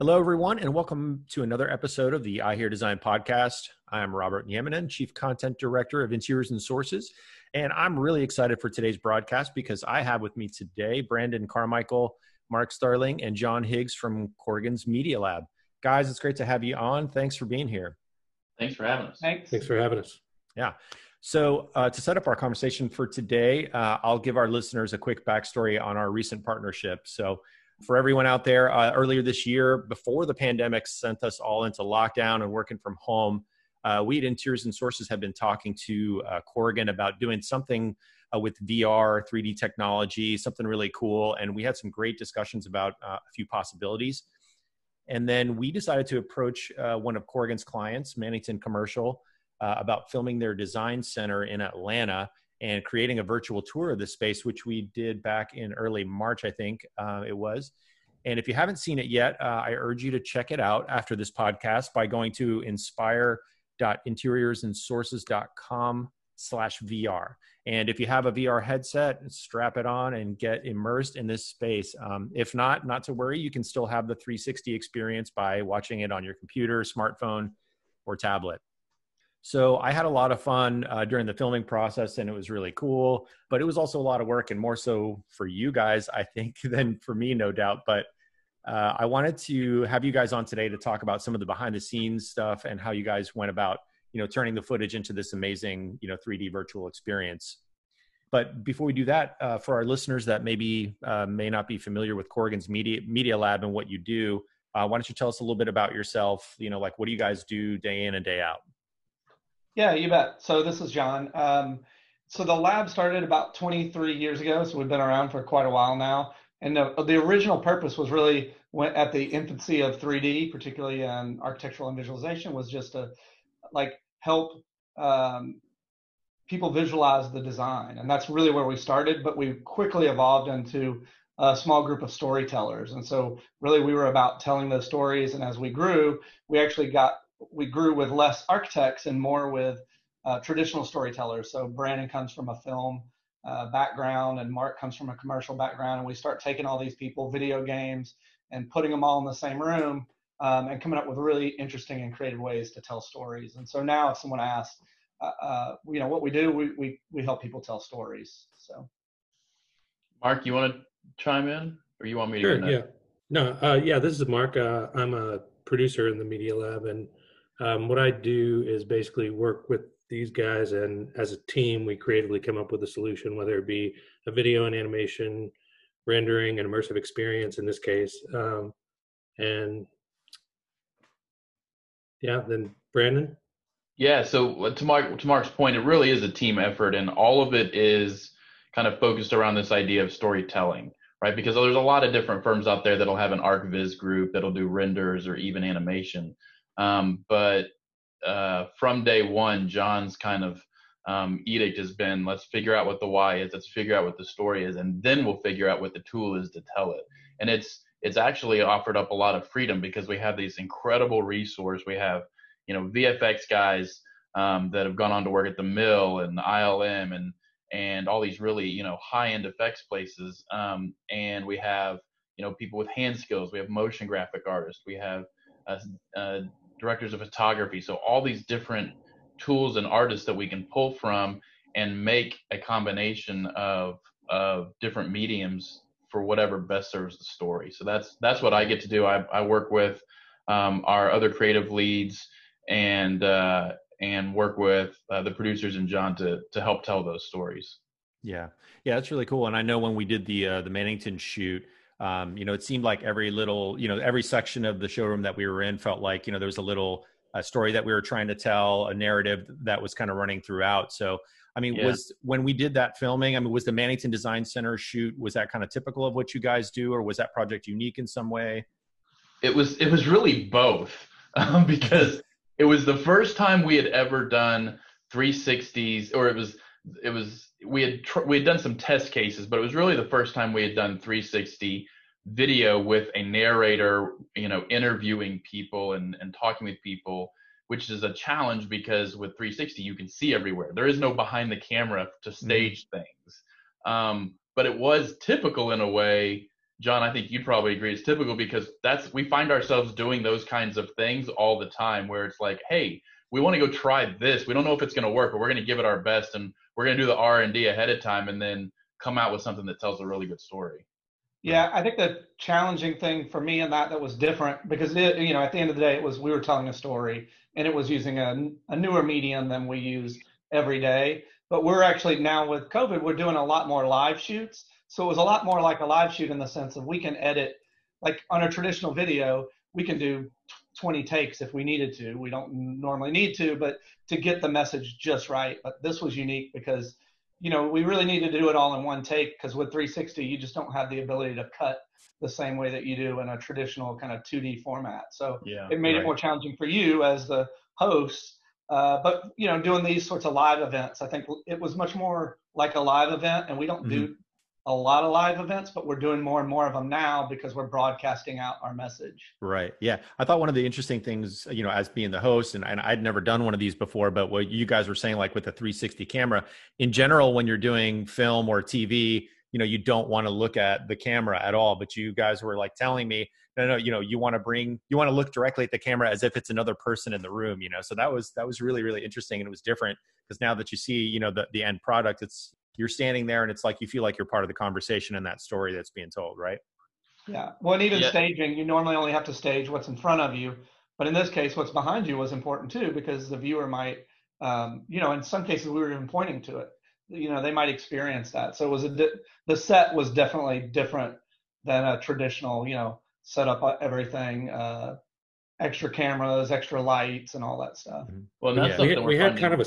Hello, everyone, and welcome to another episode of the I Hear Design podcast. I'm Robert Nieminen, Chief Content Director of Interiors and Sources, and I'm really excited for today's broadcast because I have with me today Brandon Carmichael, Mark Starling, and John Higgs from Corgan's Media Lab. Guys, it's great to have you on. Thanks for being here. Thanks for having us. Thanks. Thanks for having us. Yeah. So, uh, to set up our conversation for today, uh, I'll give our listeners a quick backstory on our recent partnership. So, for everyone out there, uh, earlier this year, before the pandemic sent us all into lockdown and working from home, uh, we at Interiors and Sources have been talking to uh, Corgan about doing something uh, with VR, 3D technology, something really cool. And we had some great discussions about uh, a few possibilities. And then we decided to approach uh, one of Corgan's clients, Mannington Commercial, about filming their design center in Atlanta and creating a virtual tour of the space, which we did back in early March, I think uh, it was. And if you haven't seen it yet, uh, I urge you to check it out after this podcast by going to inspire.interiorsandsources.com slash VR. And if you have a VR headset, strap it on and get immersed in this space. Um, if not, not to worry, you can still have the 360 experience by watching it on your computer, smartphone, or tablet. So I had a lot of fun uh, during the filming process, and it was really cool. But it was also a lot of work, and more so for you guys, I think, than for me, no doubt. But uh, I wanted to have you guys on today to talk about some of the behind-the-scenes stuff and how you guys went about, you know, turning the footage into this amazing, you know, 3D virtual experience. But before we do that, uh, for our listeners that maybe uh, may not be familiar with Corgan's Media Media Lab and what you do, uh, why don't you tell us a little bit about yourself? You know, like what do you guys do day in and day out? Yeah, you bet. So this is John. Um, so the lab started about 23 years ago, so we've been around for quite a while now. And the, the original purpose was really at the infancy of 3D, particularly in architectural and visualization, was just to like help um, people visualize the design, and that's really where we started. But we quickly evolved into a small group of storytellers, and so really we were about telling those stories. And as we grew, we actually got we grew with less architects and more with uh, traditional storytellers. So Brandon comes from a film uh, background, and Mark comes from a commercial background, and we start taking all these people, video games, and putting them all in the same room, um, and coming up with really interesting and creative ways to tell stories. And so now, if someone asks, uh, uh you know, what we do, we we we help people tell stories. So, Mark, you want to chime in, or you want me to? Sure. Yeah. No. Uh, yeah. This is Mark. Uh, I'm a producer in the Media Lab, and um, what I do is basically work with these guys, and as a team, we creatively come up with a solution, whether it be a video and animation, rendering, an immersive experience in this case. Um, and yeah, then Brandon. Yeah. So uh, to Mark to Mark's point, it really is a team effort, and all of it is kind of focused around this idea of storytelling, right? Because there's a lot of different firms out there that'll have an ArchViz group that'll do renders or even animation. Um, but uh, from day one, John's kind of um, edict has been let's figure out what the why is, let's figure out what the story is, and then we'll figure out what the tool is to tell it. And it's it's actually offered up a lot of freedom because we have these incredible resource. We have you know VFX guys um, that have gone on to work at the Mill and ILM and and all these really you know high end effects places. Um, and we have you know people with hand skills. We have motion graphic artists. We have uh, uh, directors of photography. So all these different tools and artists that we can pull from and make a combination of of different mediums for whatever best serves the story. So that's that's what I get to do. I, I work with um, our other creative leads and uh, and work with uh, the producers and John to to help tell those stories. Yeah, yeah, that's really cool. And I know when we did the uh, the Mannington shoot, um, you know, it seemed like every little, you know, every section of the showroom that we were in felt like, you know, there was a little a story that we were trying to tell, a narrative that was kind of running throughout. So, I mean, yeah. was when we did that filming, I mean, was the Mannington Design Center shoot, was that kind of typical of what you guys do, or was that project unique in some way? It was, it was really both um, because it was the first time we had ever done 360s, or it was, it was we had tr- we had done some test cases, but it was really the first time we had done 360 video with a narrator, you know, interviewing people and and talking with people, which is a challenge because with 360 you can see everywhere. There is no behind the camera to mm-hmm. stage mm-hmm. things. Um, but it was typical in a way John, I think you'd probably agree. It's typical because that's we find ourselves doing those kinds of things all the time, where it's like, hey, we want to go try this. We don't know if it's going to work, but we're going to give it our best, and we're going to do the R and D ahead of time, and then come out with something that tells a really good story. Yeah, I think the challenging thing for me in that that was different because it, you know, at the end of the day, it was we were telling a story and it was using a, a newer medium than we use every day. But we're actually now with COVID, we're doing a lot more live shoots. So it was a lot more like a live shoot in the sense of we can edit, like on a traditional video, we can do 20 takes if we needed to. We don't normally need to, but to get the message just right. But this was unique because you know, we really needed to do it all in one take because with 360, you just don't have the ability to cut the same way that you do in a traditional kind of 2D format. So yeah, it made right. it more challenging for you as the host. Uh, but you know, doing these sorts of live events, I think it was much more like a live event, and we don't mm-hmm. do a lot of live events, but we're doing more and more of them now because we're broadcasting out our message. Right. Yeah. I thought one of the interesting things, you know, as being the host, and, and I'd never done one of these before, but what you guys were saying, like with the 360 camera, in general, when you're doing film or TV, you know, you don't want to look at the camera at all. But you guys were like telling me, no, no, you know, you want to bring, you want to look directly at the camera as if it's another person in the room, you know. So that was that was really really interesting, and it was different because now that you see, you know, the the end product, it's you're standing there and it's like you feel like you're part of the conversation in that story that's being told, right? Yeah. Well, and even yeah. staging, you normally only have to stage what's in front of you, but in this case, what's behind you was important too because the viewer might, um, you know, in some cases we were even pointing to it. You know, they might experience that. So it was a di- the set was definitely different than a traditional, you know, set up uh, everything, uh, extra cameras, extra lights, and all that stuff. Mm-hmm. Well, that's yeah. we had, we had kind of a.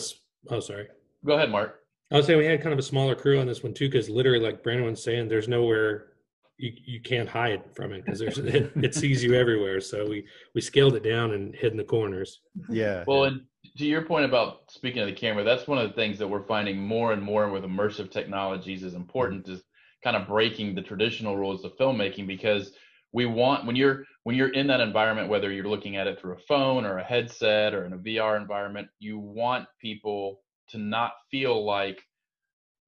Oh, sorry. Go ahead, Mark. I would say we had kind of a smaller crew on this one too, because literally, like Brandon was saying, there's nowhere you, you can't hide from it because there's it, it, sees you everywhere. So we we scaled it down and hid in the corners. Yeah. Well, and to your point about speaking of the camera, that's one of the things that we're finding more and more with immersive technologies is important mm-hmm. is kind of breaking the traditional rules of filmmaking because we want when you're when you're in that environment whether you're looking at it through a phone or a headset or in a VR environment you want people to not feel like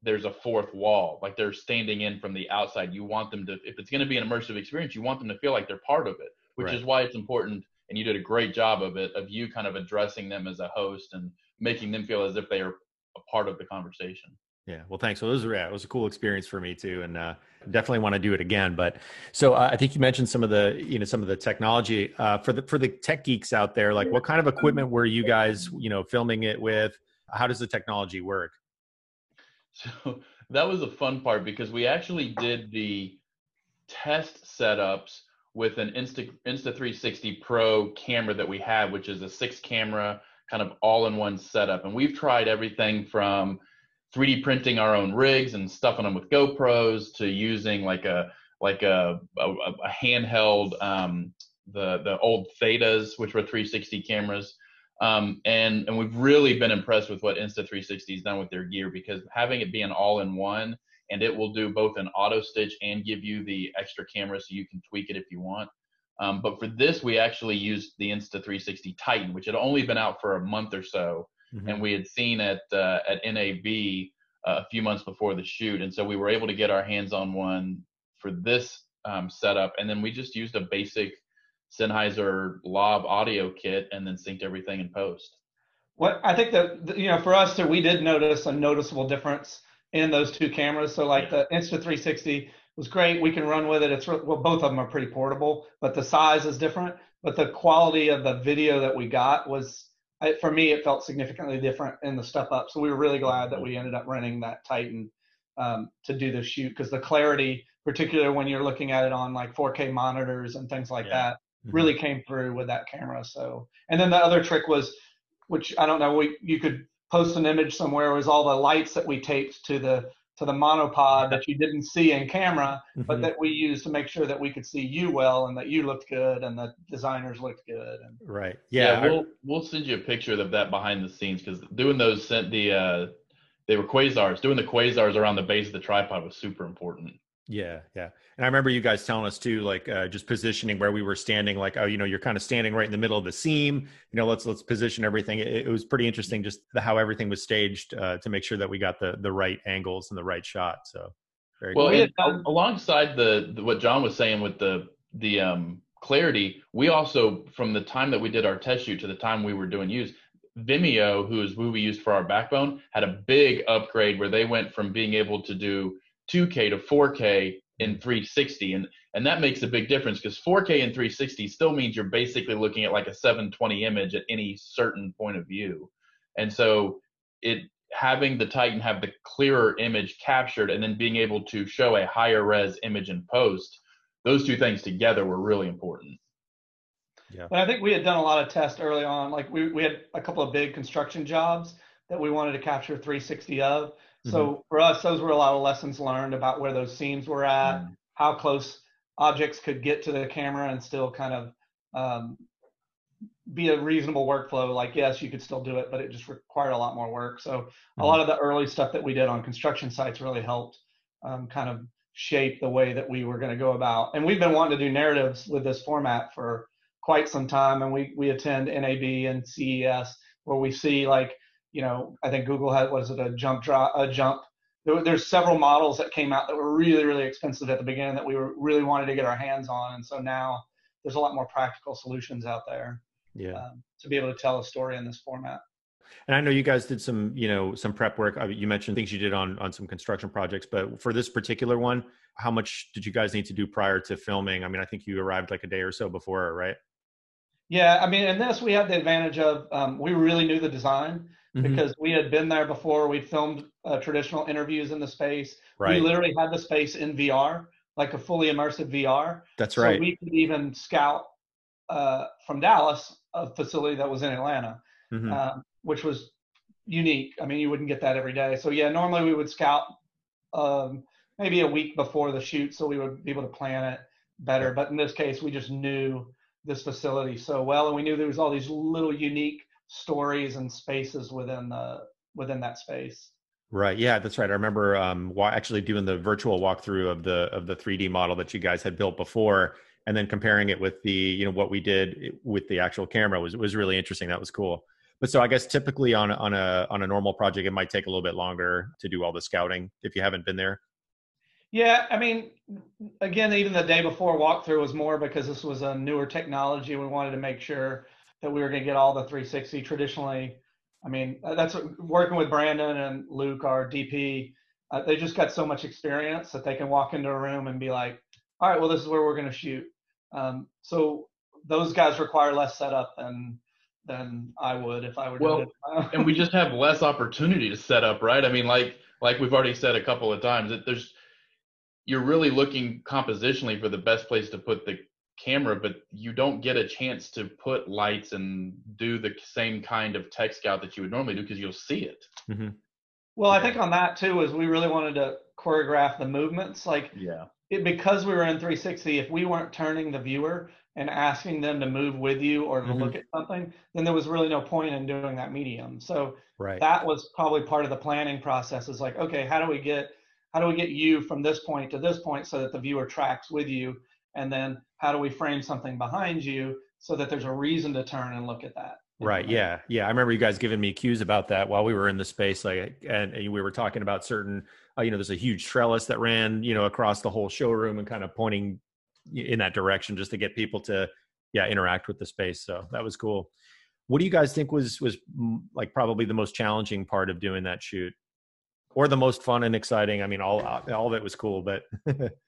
there's a fourth wall, like they're standing in from the outside. You want them to, if it's going to be an immersive experience, you want them to feel like they're part of it, which right. is why it's important. And you did a great job of it, of you kind of addressing them as a host and making them feel as if they are a part of the conversation. Yeah, well, thanks. Well, it was yeah, it was a cool experience for me too, and uh, definitely want to do it again. But so uh, I think you mentioned some of the you know some of the technology uh, for the for the tech geeks out there. Like, what kind of equipment were you guys you know filming it with? How does the technology work? So that was a fun part because we actually did the test setups with an Insta Insta 360 Pro camera that we had, which is a six camera kind of all-in-one setup. And we've tried everything from 3D printing our own rigs and stuffing them with GoPros to using like a like a a, a handheld um, the the old Thetas, which were 360 cameras. Um, and and we've really been impressed with what Insta360 has done with their gear because having it be an all-in-one and it will do both an auto stitch and give you the extra camera so you can tweak it if you want. Um, but for this, we actually used the Insta360 Titan, which had only been out for a month or so, mm-hmm. and we had seen at uh, at NAB uh, a few months before the shoot, and so we were able to get our hands on one for this um, setup, and then we just used a basic Sennheiser Lav audio kit and then synced everything in post. What I think that you know for us too, we did notice a noticeable difference in those two cameras. So like the Insta360 was great. We can run with it. It's well, both of them are pretty portable, but the size is different. But the quality of the video that we got was, for me, it felt significantly different in the step up. So we were really glad that we ended up renting that Titan um, to do the shoot because the clarity, particularly when you're looking at it on like 4K monitors and things like yeah. that, mm-hmm. really came through with that camera. So, and then the other trick was, which I don't know, we you could post an image somewhere was all the lights that we taped to the to the monopod that you didn't see in camera, mm-hmm. but that we used to make sure that we could see you well and that you looked good and the designers looked good. And, right. Yeah. yeah we'll we'll send you a picture of that behind the scenes because doing those sent the uh they were quasars. Doing the quasars around the base of the tripod was super important. Yeah, yeah. And I remember you guys telling us too, like uh, just positioning where we were standing, like, oh, you know, you're kind of standing right in the middle of the seam. You know, let's let's position everything. It, it was pretty interesting, just the, how everything was staged uh, to make sure that we got the the right angles and the right shot. So Very good. well, cool. alongside the, the what John was saying with the the um, clarity, we also from the time that we did our test shoot to the time we were doing use, Vimeo, who is who we used for our backbone, had a big upgrade where they went from being able to do 2K to 4K in 360, and and that makes a big difference because 4K in 360 still means you're basically looking at like a 720 image at any certain point of view, and so it having the Titan have the clearer image captured and then being able to show a higher res image in post, those two things together were really important. Yeah. But I think we had done a lot of tests early on. Like we, we had a couple of big construction jobs that we wanted to capture 360 of. So mm-hmm. for us, those were a lot of lessons learned about where those seams were at, mm-hmm. how close objects could get to the camera and still kind of um, be a reasonable workflow. Like, yes, you could still do it, but it just required a lot more work. So mm-hmm. a lot of the early stuff that we did on construction sites really helped um, kind of shape the way that we were going to go about. And we've been wanting to do narratives with this format for quite some time. And we, we attend NAB and CES where we see like, you know, I think Google had, what is it, a jump drop, a jump. There, there's several models that came out that were really, really expensive at the beginning that we were really wanted to get our hands on. And so now there's a lot more practical solutions out there yeah um, to be able to tell a story in this format and i know you guys did some you know some prep work you mentioned things you did on on some construction projects but for this particular one how much did you guys need to do prior to filming i mean i think you arrived like a day or so before right yeah i mean in this we had the advantage of um, we really knew the design mm-hmm. because we had been there before we'd filmed uh, traditional interviews in the space right. we literally had the space in vr like a fully immersive vr that's right so we could even scout uh, from dallas a facility that was in Atlanta, mm-hmm. um, which was unique. I mean, you wouldn't get that every day. So yeah, normally we would scout um, maybe a week before the shoot, so we would be able to plan it better. But in this case, we just knew this facility so well, and we knew there was all these little unique stories and spaces within the within that space. Right. Yeah, that's right. I remember um, actually doing the virtual walkthrough of the of the 3D model that you guys had built before, and then comparing it with the you know what we did with the actual camera was was really interesting. That was cool. But so I guess typically on on a on a normal project, it might take a little bit longer to do all the scouting if you haven't been there. Yeah, I mean, again, even the day before walkthrough was more because this was a newer technology. We wanted to make sure that we were going to get all the 360. Traditionally, I mean, that's what, working with Brandon and Luke, our DP. Uh, they just got so much experience that they can walk into a room and be like, "All right, well, this is where we're going to shoot." Um, so those guys require less setup than than I would if I were well, and we just have less opportunity to set up, right? I mean, like like we've already said a couple of times, that there's you're really looking compositionally for the best place to put the camera, but you don't get a chance to put lights and do the same kind of tech scout that you would normally do because you'll see it. Mm-hmm. Well, I think on that too is we really wanted to choreograph the movements. Like, yeah, it, because we were in 360, if we weren't turning the viewer and asking them to move with you or to mm-hmm. look at something, then there was really no point in doing that medium. So right. that was probably part of the planning process. Is like, okay, how do we get how do we get you from this point to this point so that the viewer tracks with you, and then how do we frame something behind you so that there's a reason to turn and look at that. Right. Yeah. Yeah. I remember you guys giving me cues about that while we were in the space. Like, and, and we were talking about certain, uh, you know, there's a huge trellis that ran, you know, across the whole showroom and kind of pointing in that direction just to get people to, yeah, interact with the space. So that was cool. What do you guys think was was like probably the most challenging part of doing that shoot, or the most fun and exciting? I mean, all all of it was cool, but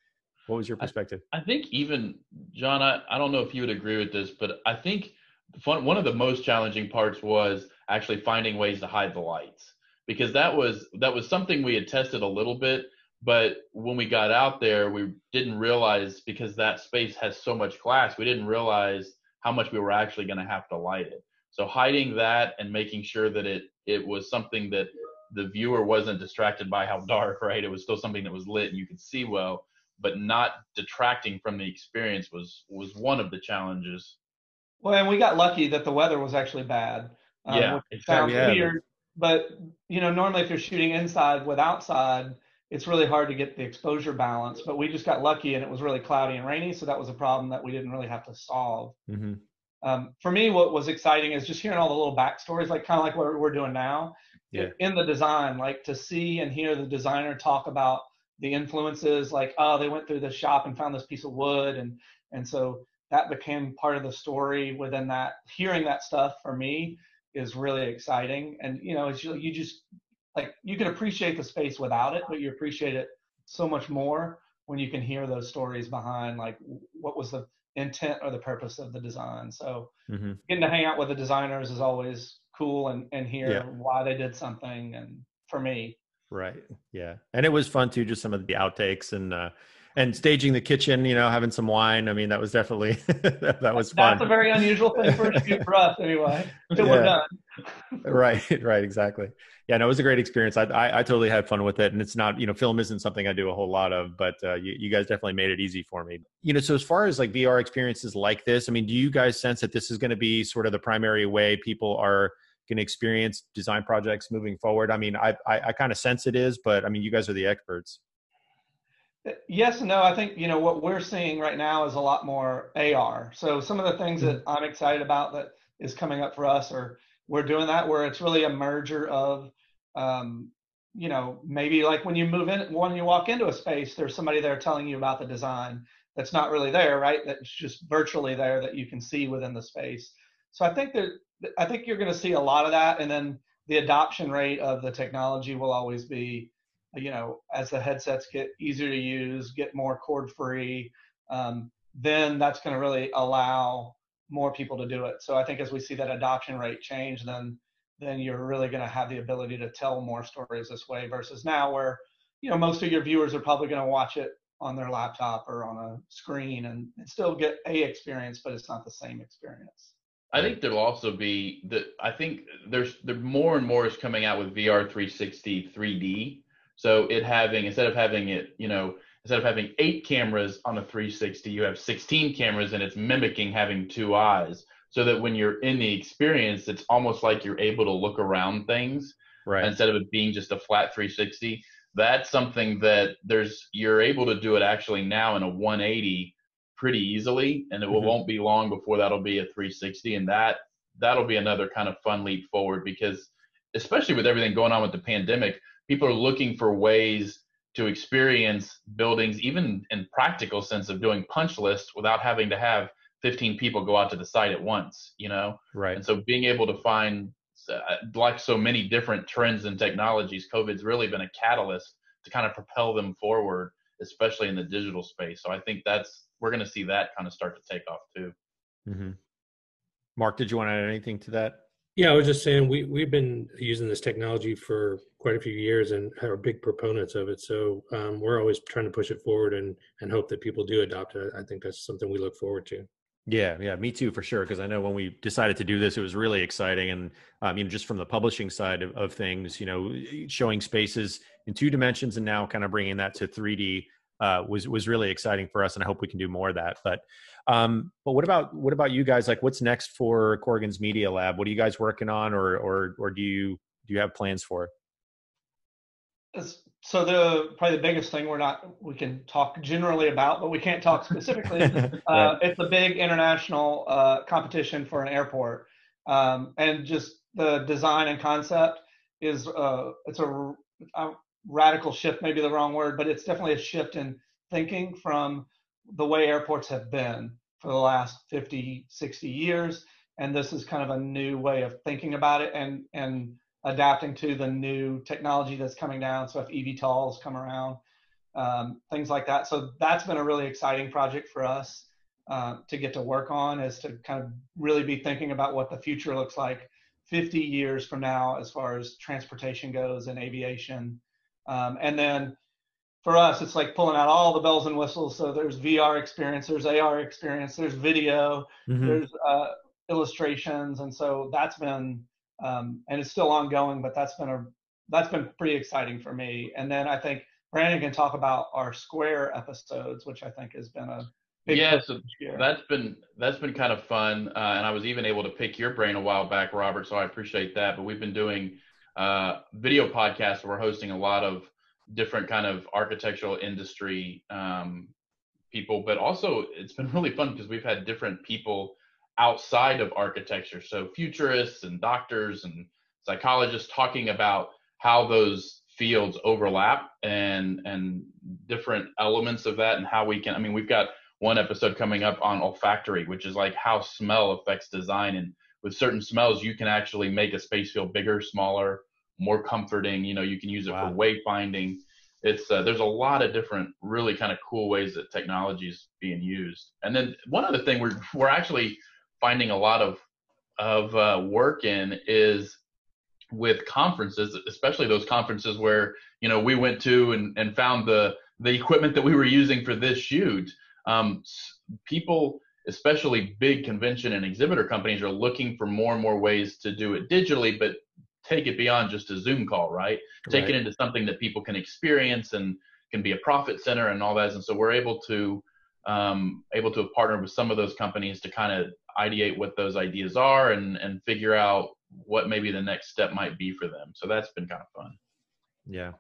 what was your perspective? I, I think even John, I, I don't know if you would agree with this, but I think fun, one of the most challenging parts was actually finding ways to hide the lights because that was that was something we had tested a little bit but when we got out there we didn't realize because that space has so much glass we didn't realize how much we were actually going to have to light it. So hiding that and making sure that it it was something that the viewer wasn't distracted by how dark right? It was still something that was lit and you could see well but not detracting from the experience was was one of the challenges well, and we got lucky that the weather was actually bad. Um, yeah, it sounds yeah, weird, but you know, normally if you're shooting inside with outside, it's really hard to get the exposure balance. But we just got lucky, and it was really cloudy and rainy, so that was a problem that we didn't really have to solve. Mm-hmm. Um, for me, what was exciting is just hearing all the little backstories, like kind of like what we're doing now yeah. in the design, like to see and hear the designer talk about the influences like oh they went through the shop and found this piece of wood and and so that became part of the story within that hearing that stuff for me is really exciting and you know it's you just like you can appreciate the space without it but you appreciate it so much more when you can hear those stories behind like what was the intent or the purpose of the design so mm-hmm. getting to hang out with the designers is always cool and and hear yeah. why they did something and for me right yeah and it was fun too just some of the outtakes and uh and staging the kitchen, you know, having some wine. I mean, that was definitely that, that, was fun. That's a very unusual thing for a shoot for us, anyway. yeah. right, right, exactly. Yeah, no, it was a great experience. I, I, I totally had fun with it, and it's not, you know, film isn't something I do a whole lot of, but uh, you, you guys definitely made it easy for me. You know, so as far as like VR experiences like this, I mean, do you guys sense that this is going to be sort of the primary way people are to experience design projects moving forward? I mean, I, I, I kind of sense it is, but I mean, you guys are the experts. Yes and no. I think you know what we're seeing right now is a lot more AR. So some of the things that mm-hmm. I'm excited about that is coming up for us, or we're doing that where it's really a merger of, um, you know, maybe like when you move in, when you walk into a space, there's somebody there telling you about the design that's not really there, right? That's just virtually there that you can see within the space. So I think that I think you're going to see a lot of that, and then the adoption rate of the technology will always be you know, as the headsets get easier to use, get more cord free, um, then that's going to really allow more people to do it. So I think as we see that adoption rate change, then then you're really going to have the ability to tell more stories this way versus now where you know most of your viewers are probably going to watch it on their laptop or on a screen and, and still get a experience, but it's not the same experience. I think there'll also be the I think there's there more and more is coming out with VR 360 3D so it having instead of having it, you know, instead of having eight cameras on a 360, you have 16 cameras and it's mimicking having two eyes. So that when you're in the experience, it's almost like you're able to look around things right. instead of it being just a flat 360. That's something that there's you're able to do it actually now in a 180 pretty easily, and it mm-hmm. won't be long before that'll be a 360, and that that'll be another kind of fun leap forward because especially with everything going on with the pandemic, people are looking for ways to experience buildings, even in practical sense of doing punch lists without having to have 15 people go out to the site at once, you know? Right. And so being able to find, uh, like so many different trends and technologies, COVID's really been a catalyst to kind of propel them forward, especially in the digital space. So I think that's, we're going to see that kind of start to take off too. Mm-hmm. Mark, did you want to add anything to that? Yeah, I was just saying we we've been using this technology for quite a few years and are big proponents of it. So um, we're always trying to push it forward and and hope that people do adopt it. I think that's something we look forward to. Yeah, yeah, me too for sure. Because I know when we decided to do this, it was really exciting, and um, you know, just from the publishing side of, of things, you know, showing spaces in two dimensions, and now kind of bringing that to 3D uh, was was really exciting for us, and I hope we can do more of that. But um, but what about what about you guys? Like, what's next for Corgan's Media Lab? What are you guys working on, or or or do you do you have plans for? So the probably the biggest thing we're not we can talk generally about, but we can't talk specifically. uh, It's a big international uh, competition for an airport, um, and just the design and concept is uh, it's a, a radical shift, maybe the wrong word, but it's definitely a shift in thinking from the way airports have been for the last 50, 60 years. And this is kind of a new way of thinking about it and, and adapting to the new technology that's coming down. So if eVTOLs come around, um, things like that. So that's been a really exciting project for us uh, to get to work on is to kind of really be thinking about what the future looks like 50 years from now as far as transportation goes and aviation. Um, and then for us, it's like pulling out all the bells and whistles. So there's VR experience, there's AR experience, there's video, mm-hmm. there's uh, illustrations, and so that's been um, and it's still ongoing, but that's been a that's been pretty exciting for me. And then I think Brandon can talk about our Square episodes, which I think has been a yeah, so that's been that's been kind of fun, uh, and I was even able to pick your brain a while back, Robert. So I appreciate that. But we've been doing uh, video podcasts. We're hosting a lot of different kind of architectural industry um, people, but also it's been really fun because we've had different people outside of architecture, so futurists and doctors and psychologists talking about how those fields overlap and and different elements of that and how we can i mean we've got one episode coming up on olfactory which is like how smell affects design and with certain smells you can actually make a space feel bigger smaller more comforting you know you can use it wow. for wayfinding it's uh, there's a lot of different really kind of cool ways that technology is being used and then one other thing we're we're actually finding a lot of of uh, work in is with conferences, especially those conferences where you know we went to and, and found the the equipment that we were using for this shoot. Um, people, especially big convention and exhibitor companies, are looking for more and more ways to do it digitally, but take it beyond just a Zoom call, right? Take right. it into something that people can experience and can be a profit center and all that. And so we're able to um, able to partner with some of those companies to kind of ideate what those ideas are and and figure out what maybe the next step might be for them. So that's been kind of fun. Yeah.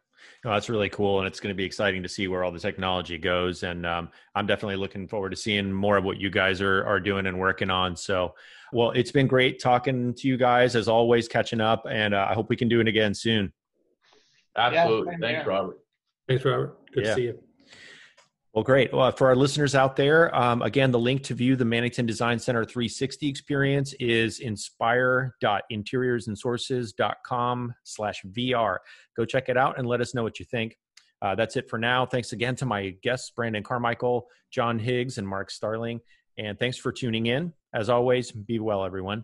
No, that's really cool, and it's going to be exciting to see where all the technology goes. And um, I'm definitely looking forward to seeing more of what you guys are are doing and working on. So, well, it's been great talking to you guys as always, catching up, and uh, I hope we can do it again soon. Absolutely, yeah, thanks, Robert. Thanks, Robert. Good yeah. to see you. Well, great. Well, for our listeners out there, um, again, the link to view the Mannington Design Center 360 experience is inspire.interiorsandsources.com slash VR. Go check it out and let us know what you think. Uh, that's it for now. Thanks again to my guests, Brandon Carmichael, John Higgs, and Mark Starling. And thanks for tuning in. As always, be well, everyone.